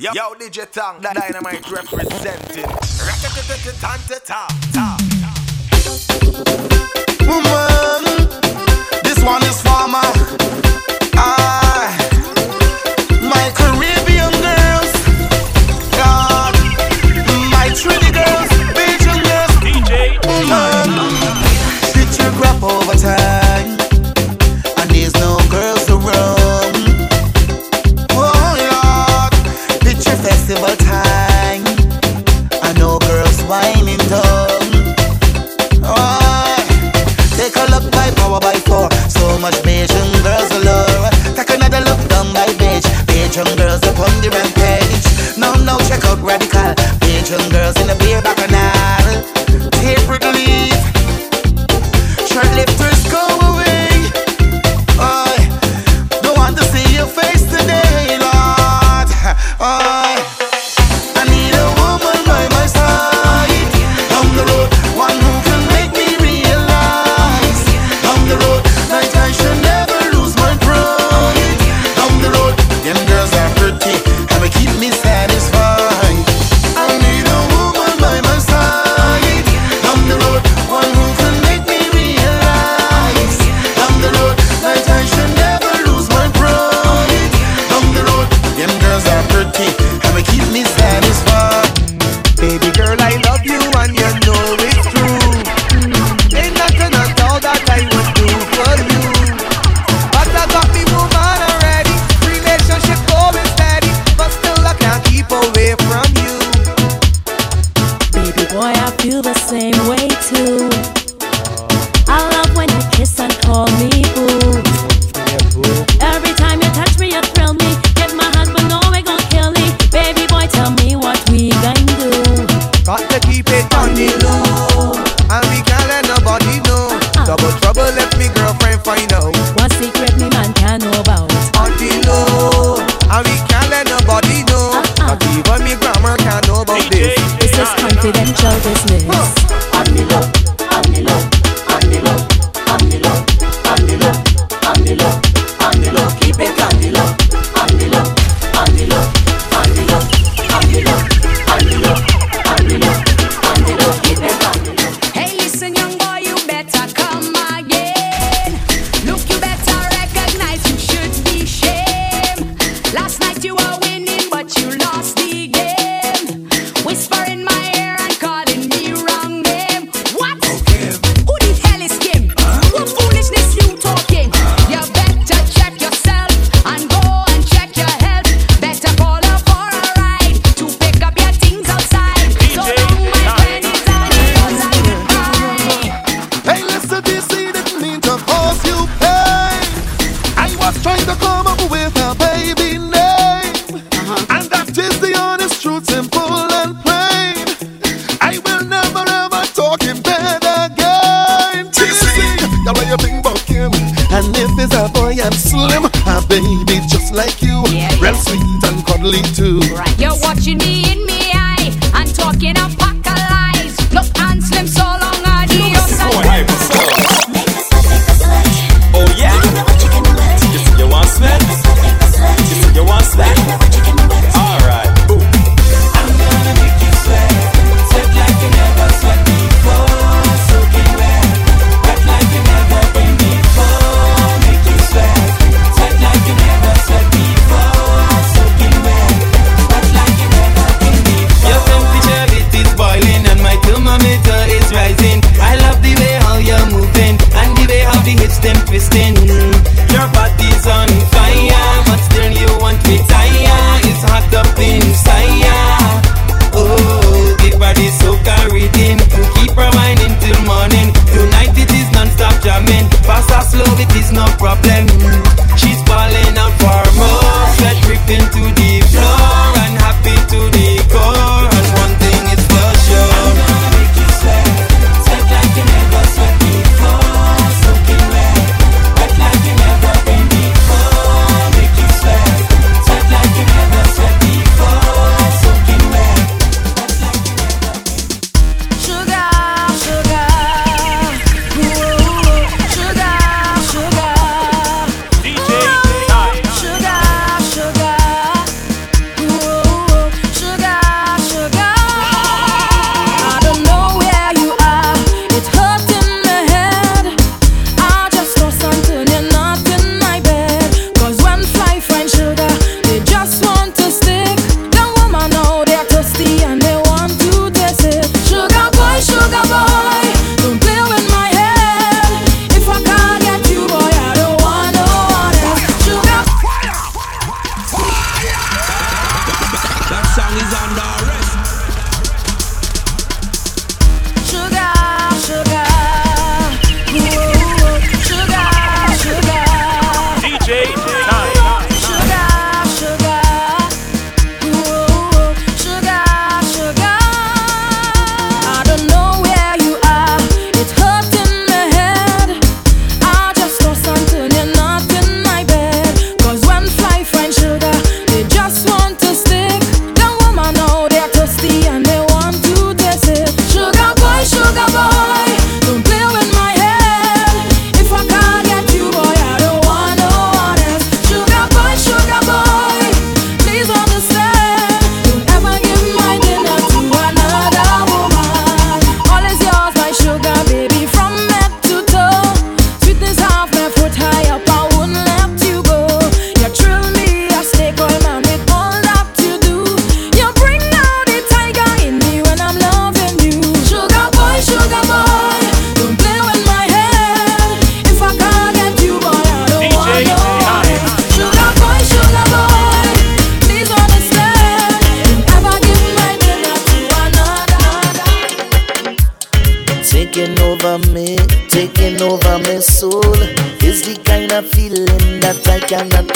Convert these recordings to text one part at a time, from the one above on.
Yep. Yo, DJ Tank, Dynamite representing. Woman, this one is for my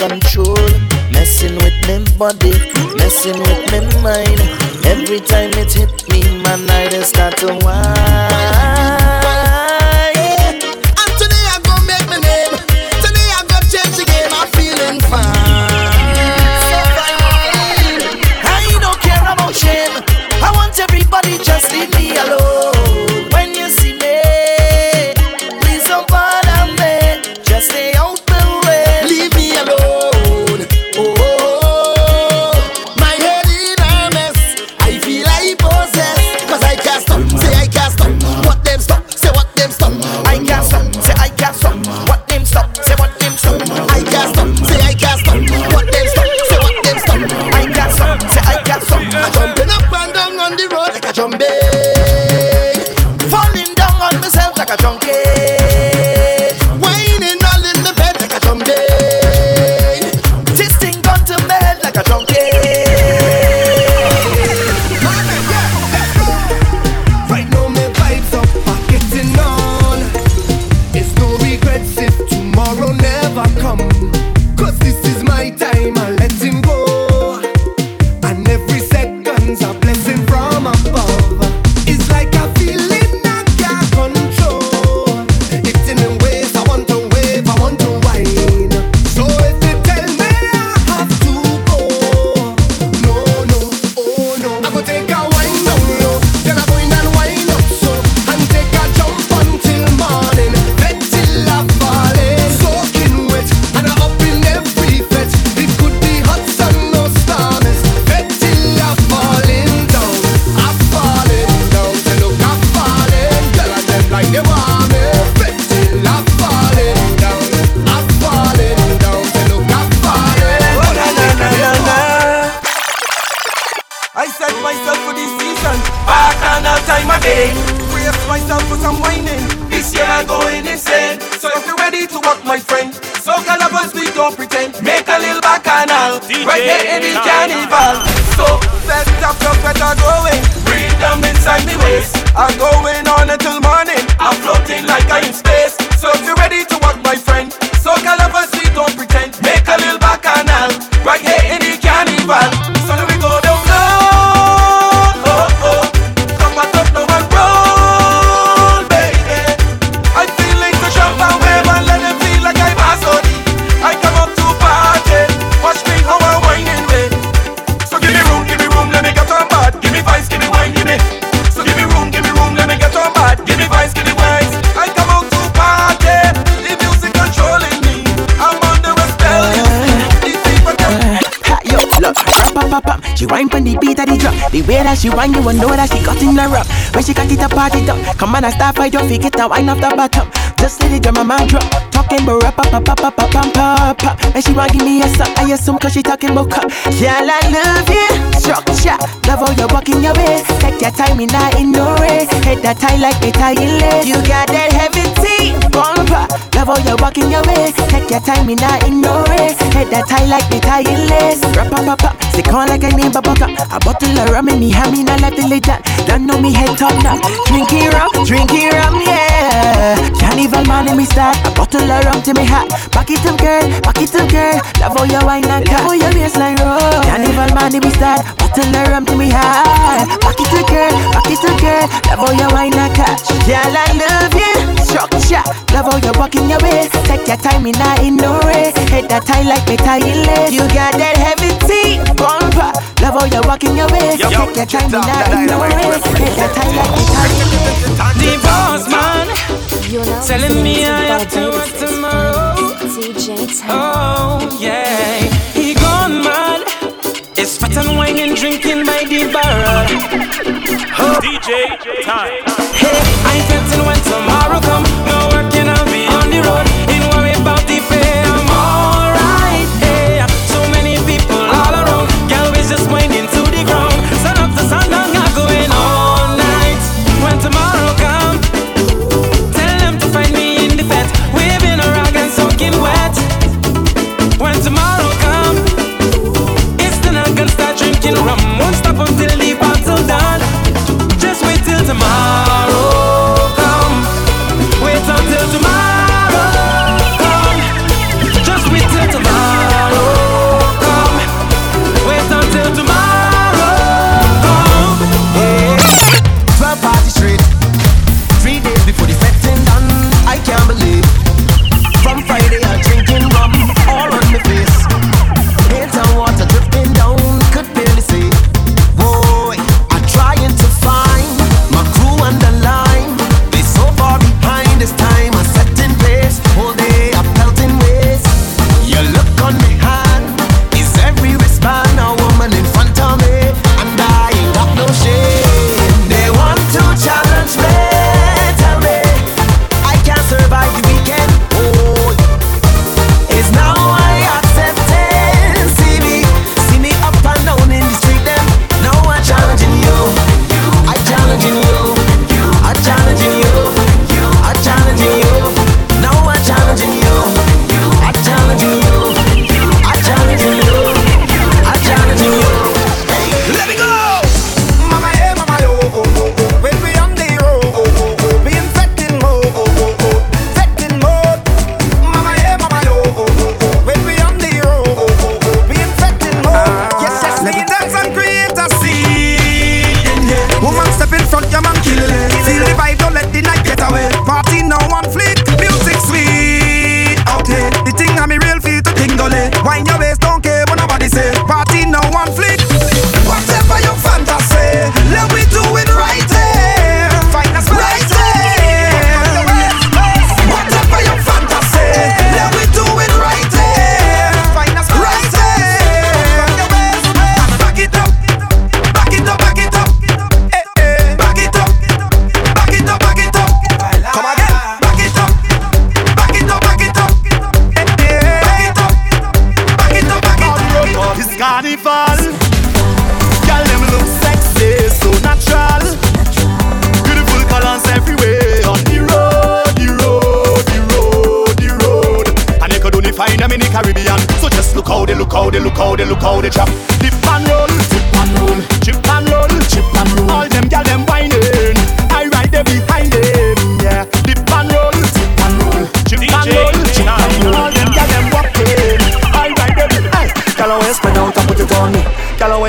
control. Messing with my body, messing with my mind. Every time it hit me, man, I just start to whine. pretend Make a little bacchanal DJ Right here in the carnival. So, let the prophet are going, Freedom inside me waist. I'm going on until morning I'm floating like I'm space She want you and know that she got in the rap. When she got it up, party up. Come on, I start fight, don't forget the wine off the bottom. Just let it get my mind drop. Talking about rap, pop, pop, pop, pop, pop, pop, pop. And she want give me a suck, I assume cause she talking about cup. Yeah, I love you. Structure, love how you walk in your waist. Take your time in that in no race. Head that tie like they tie in lace. You got that heavy tea, bumper. Love how you walk in your waist. Take your time, me not ignore it. Head that tie like me tie in lace. Rap. Stick on like a name, buck. A bottle of rum in me hand, me not let the lid down. Don't know me head top now. Drinking rum, drinking rum, yeah. Carnival man in me start. A bottle of rum to me hat. Back it up, girl, back it up, girl. Love how you wine and. Love how your waistline roll. Carnival man in me start. Bottle of rum to me hat. Back it up, girl, back it up, girl. Love how you wine and cut. Girl, I love you. Structure. Love how you walk in your waist. Take your time, me not ignore it. Head that tie like me tie in. You got that heavy tea bumper. Love how you walk in your waist. Yo, Take your time, me that not ignore it. Head that tie like me tie in lace. The boss man You know, telling me I have to to work tomorrow. Oh yeah, he gone mad. It's fat and wine and drinking by the barrel. DJ time. Hey, I betting when tomorrow come.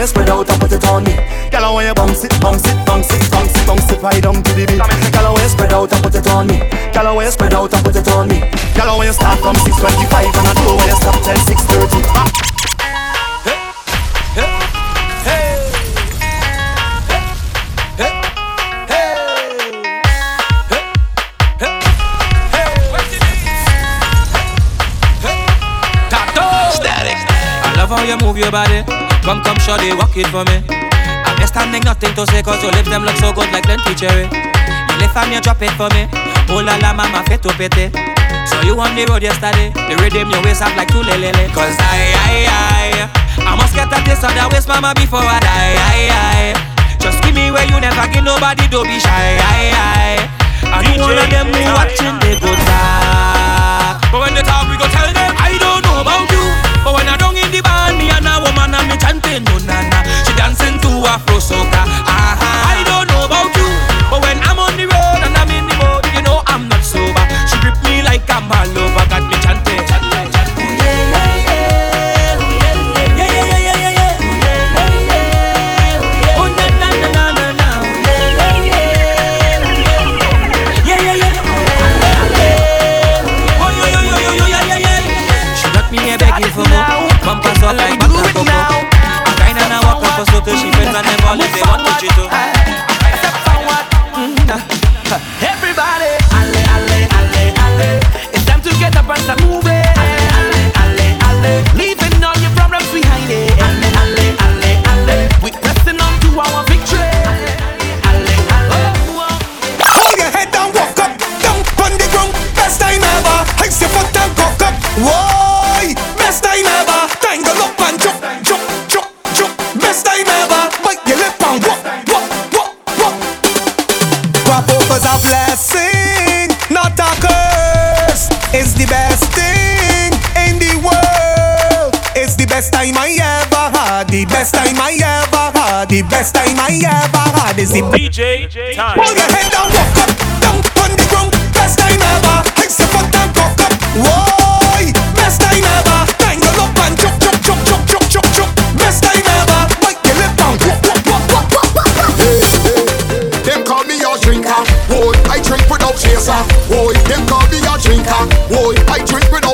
Girl, I wanna spread out and put it on me. Girl, I wanna bounce it, bounce it, bounce it, bounce it, bounce it right down to the beat. Girl, I wanna spread out and put it on me. Girl, I wanna spread out and put it on me. Girl, I wanna start from 6:25 and I know where you stop till 6:30. Ah. I love how you move your body. Come, come, shorty, walk it for me. I'm just standing nothing to say, cause your lips them look so good like plenty cherry. You lift on drop it for me. Oh la la, mama, fit to pity. So you on the road yesterday, the rhythm your waist up like two lele Cause I, I, I, I must get at this that waist, mama, before I die. I, I, just give me where you never give nobody, don't be shy. I, I, and DJ, one of them who watching, they go talk. But when they talk, we go tell them, I don't know about you. But when I chanting no nana. She dancing to Afro soca. Ah, ah, I don't know about you, but when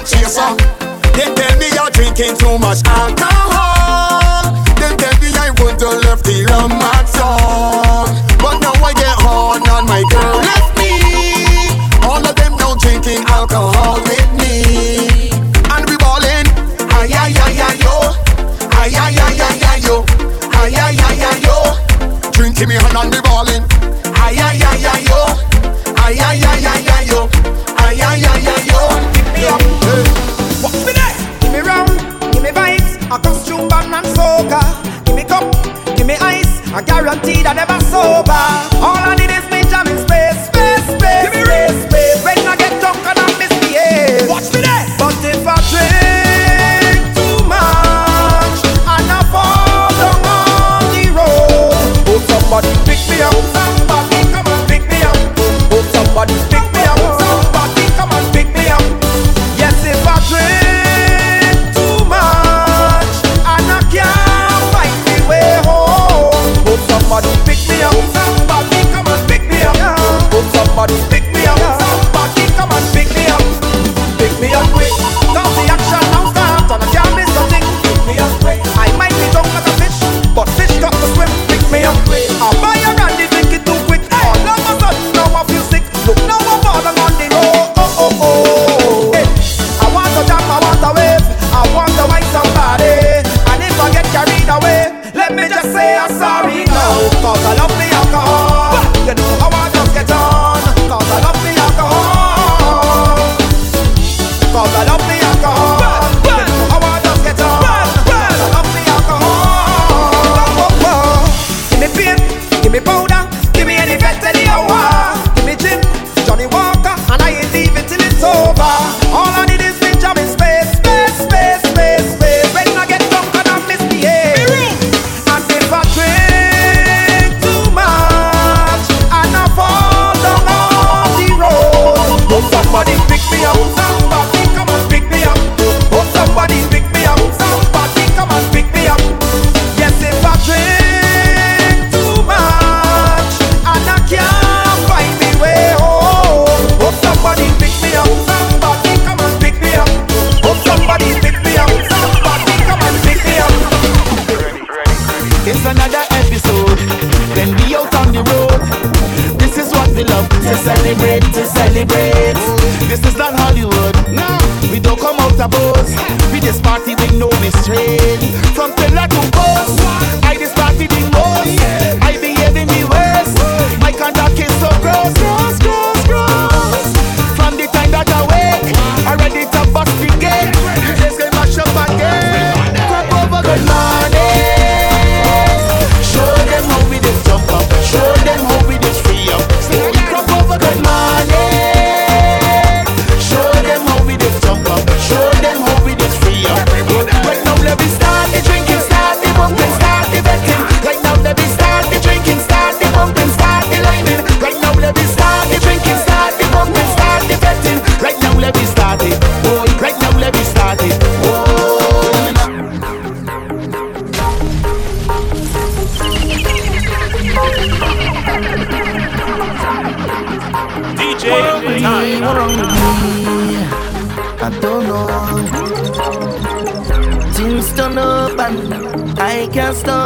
chaser. They tell me you're drinking too much alcohol. We just party with no mystery.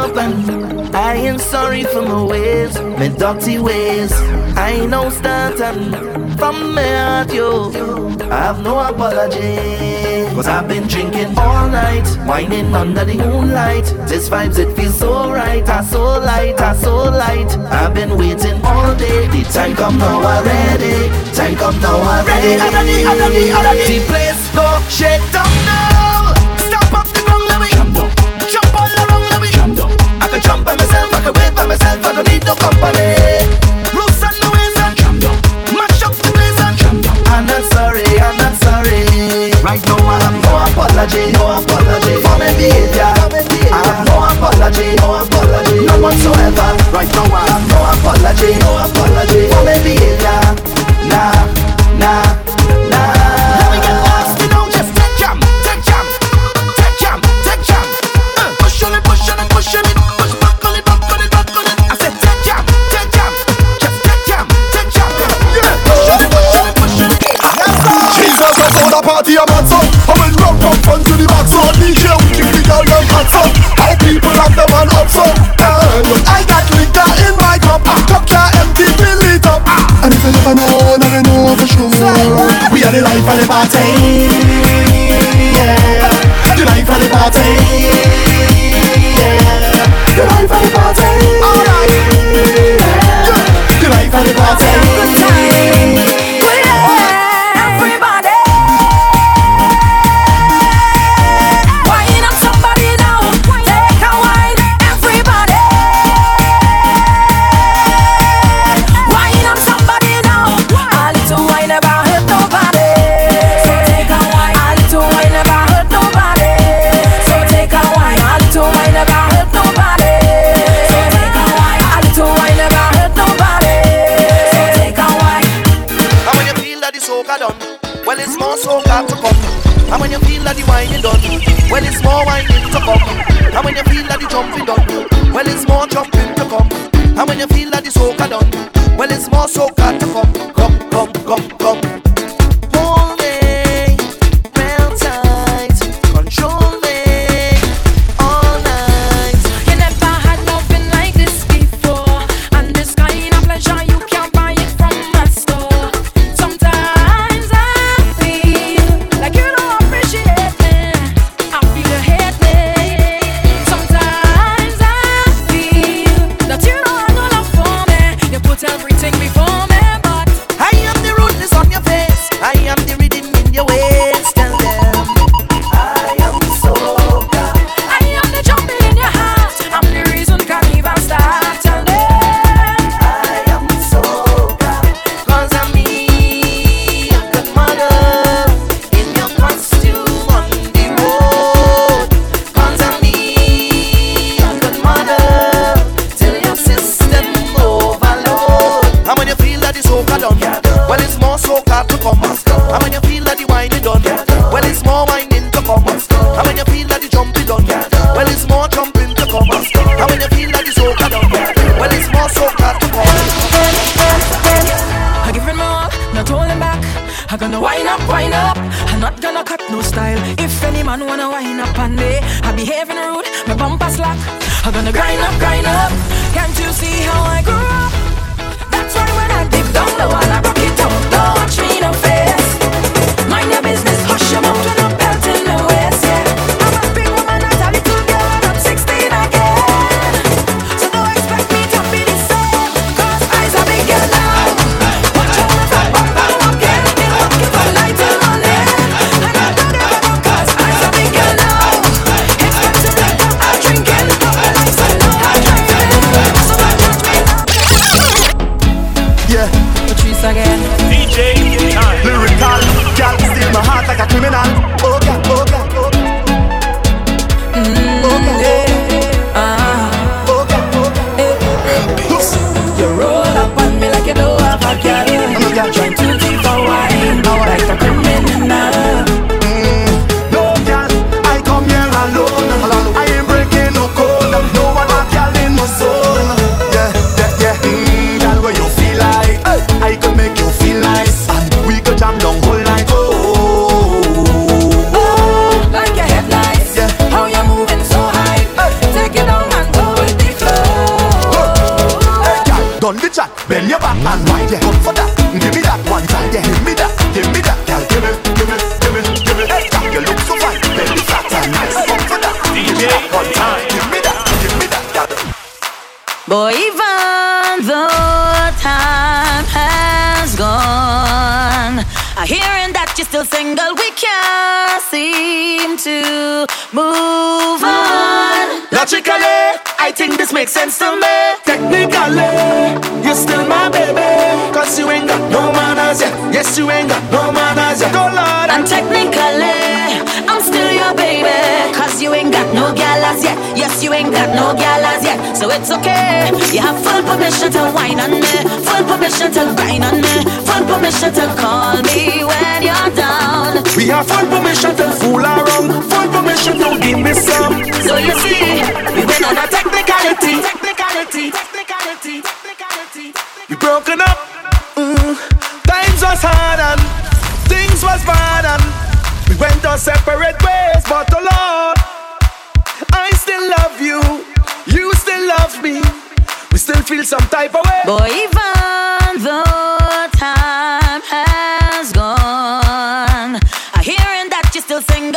open. I ain't sorry for my ways, my dirty ways. I ain't no starting from me at you. I have no apology. Cause I've been drinking all night, whining under the moonlight. This vibes, it feels so right. I so light, I so light. I've been waiting all day. The time come now already. Time come now already. Ready, I'm ready, I'm ready, I'm ready. The place go shake down. never need no company. Moves and noise and jam down. Mash up the place jam down. I'm not sorry, I'm not sorry. Right now I have no apology, no apology for my behavior. I have no apology, no apology, none whatsoever. Right now I have no apology, no apology for my behavior. Nah, nah, nah. party I'm song, top I went round from front to the back So I DJ. you Keep the girl like hot up. How people like the man up so I got liquor in my cup Cup can't empty, fill it up. Ah. And if you never know, now you know for sure. We are the life of the party. Yeah. The life of the party. But even though time has gone, hearing that you're still single, we can't seem to move on. Logically, I think this makes sense to me. Technically, you're still my baby. Cause you ain't got no manners yet. Yes, you ain't got no manners yet. Oh Lord. And technically, baby. Cause you ain't got no gal as yet. Yes, you ain't got no gal as yet. So it's okay. You have full permission to whine on me. Full permission to grind on me. Full permission to call me when you're down. We have full permission to fool around. Full permission to give me some. So you see, we went on a technicality. Technicality. Technicality. Technicality. You broken up. Mm. Times was hard and things was bad and went our separate ways, but oh Lord, I still love you. You still love me. We still feel some type of way. Boy, even though time has gone, I'm hearing that you still sing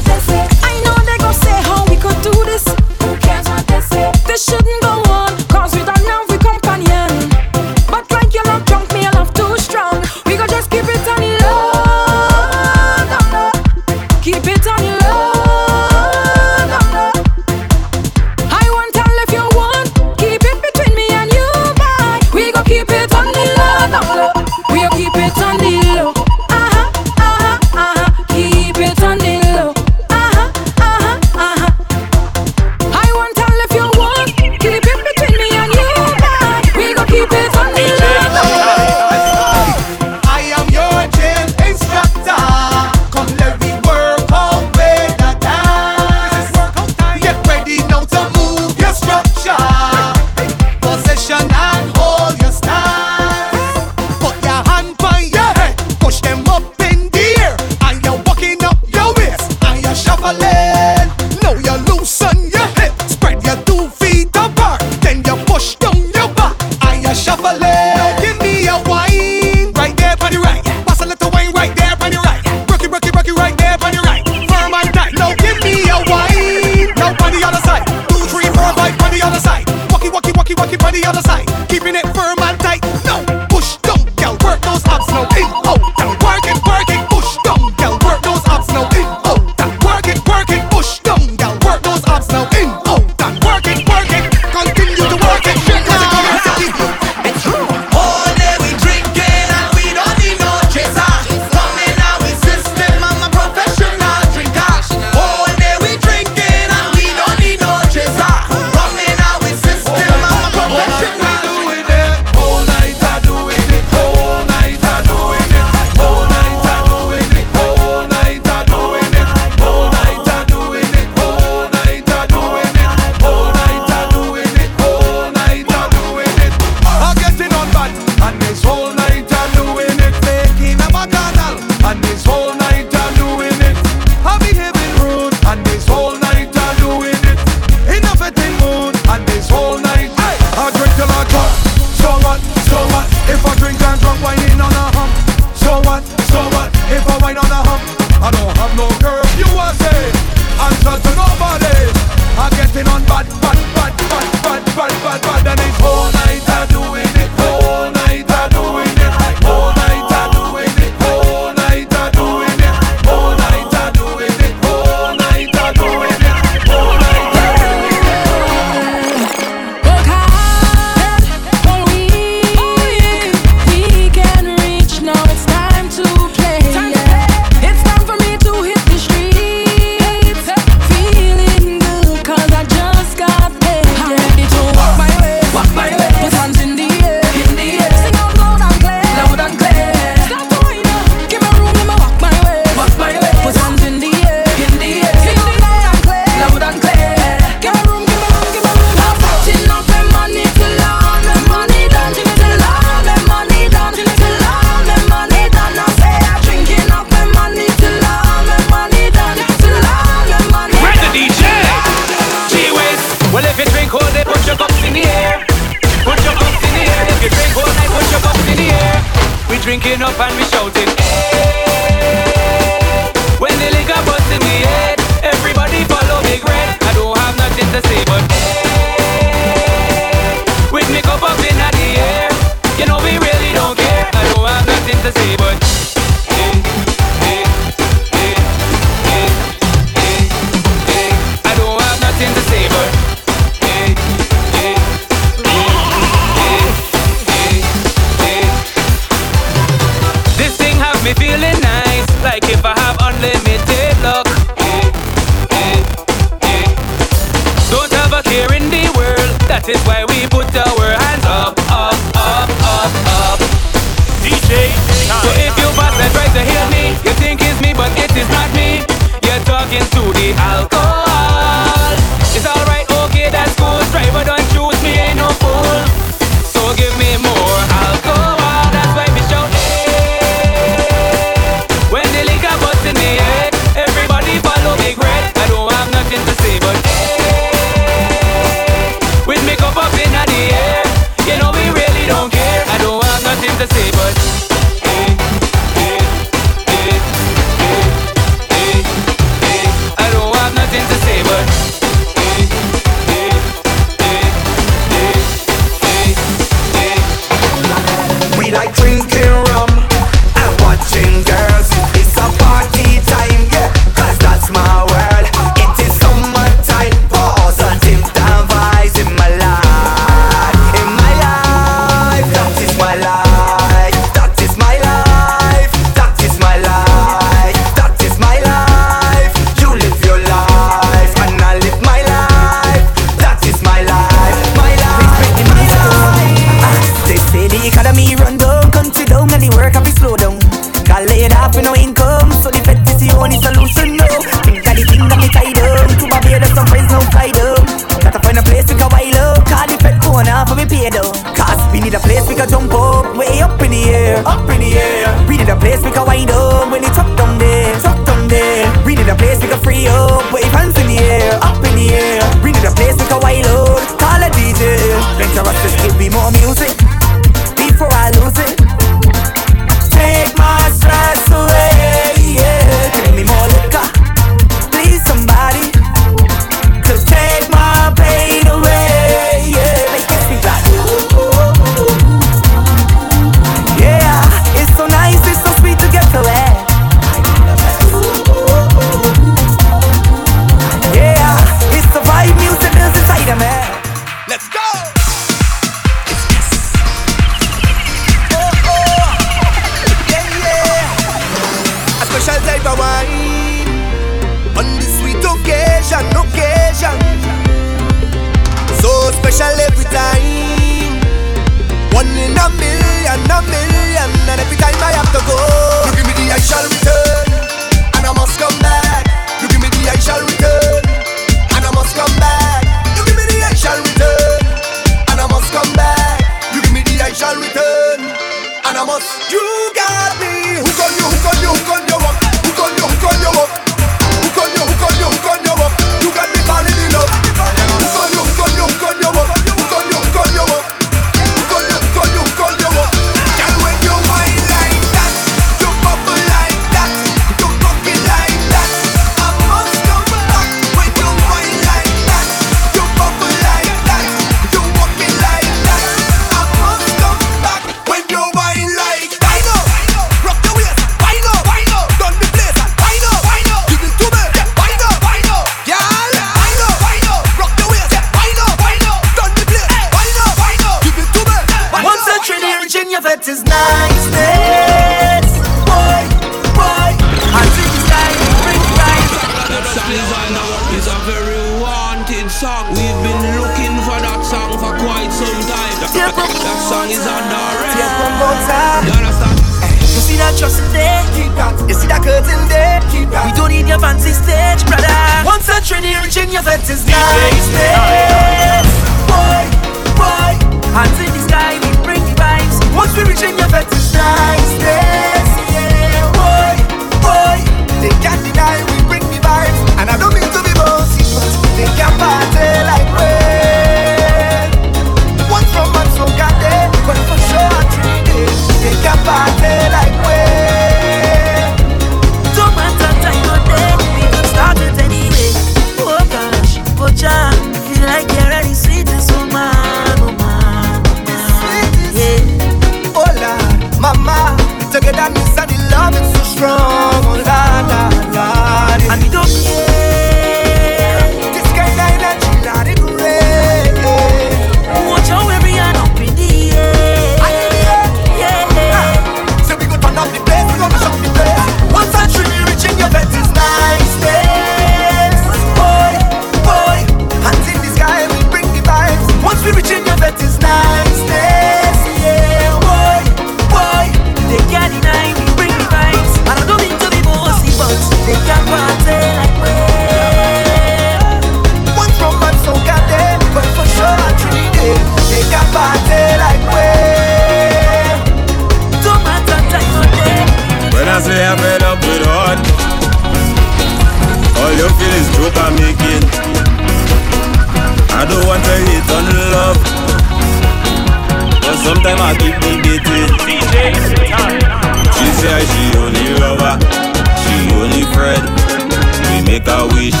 make a wish,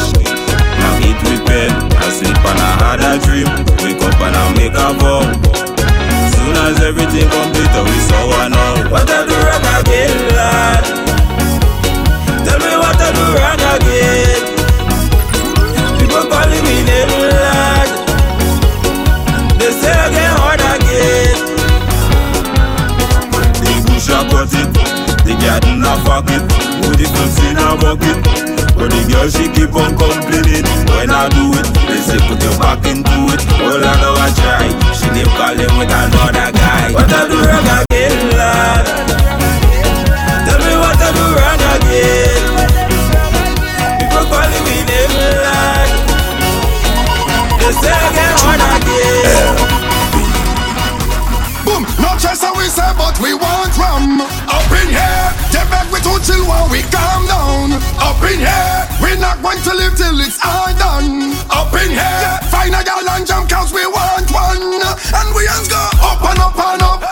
now eat with pen. I sleep and I had a dream. Wake up and I make a vow. Soon as everything complete, we saw one out. What I do wrong again, lad? Tell me what I do wrong again. People calling me name, lad. They say I get hard again. The bush a cut it, the garden a fuck it, put the in a bucket. Girl she keep on complaining when I do it. They say put your back into it. All I know I try. She keep calling with another guy. What I do wrong again, lad? Tell me what I do wrong again. People calling me name, lad. They say I get hard again. Boom, no chest we say, but we want rum. Up in here, chill while we calm down. Up in here, we're not going to live till it's all done. Up in here, find a gal and jump cause we want one. And we hands go up and up and up,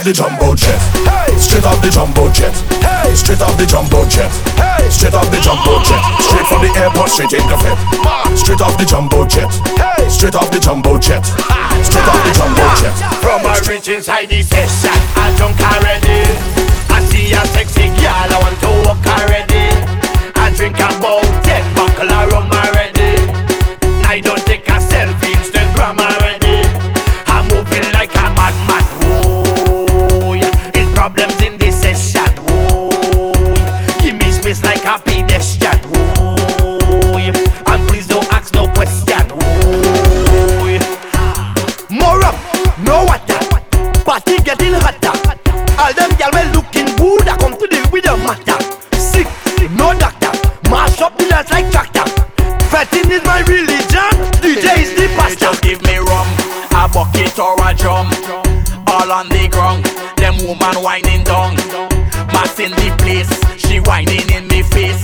off the jumbo jet. Hey, straight off the jumbo jet. Hey, straight off the jumbo jet. Hey, straight off the jumbo jet. Straight from the airport, straight in the. Straight off the jumbo jet. Hey, straight off the jumbo jet. Straight off the jumbo jet. From a rich inside the session, I drunk already. Woman whining down. Mass in the place, she whining in me face.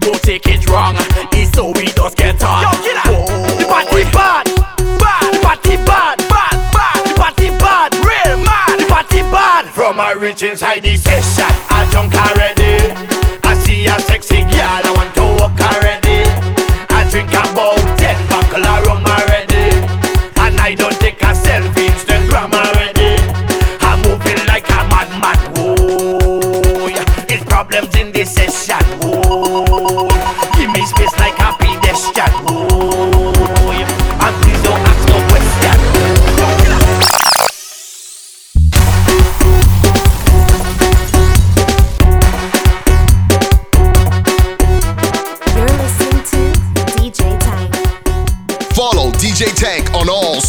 Don't take it wrong, it's so we just get on. Yo, get out. The party bad, bad. The party bad, bad, bad. The party bad, real mad. The party bad. From a rich inside the session,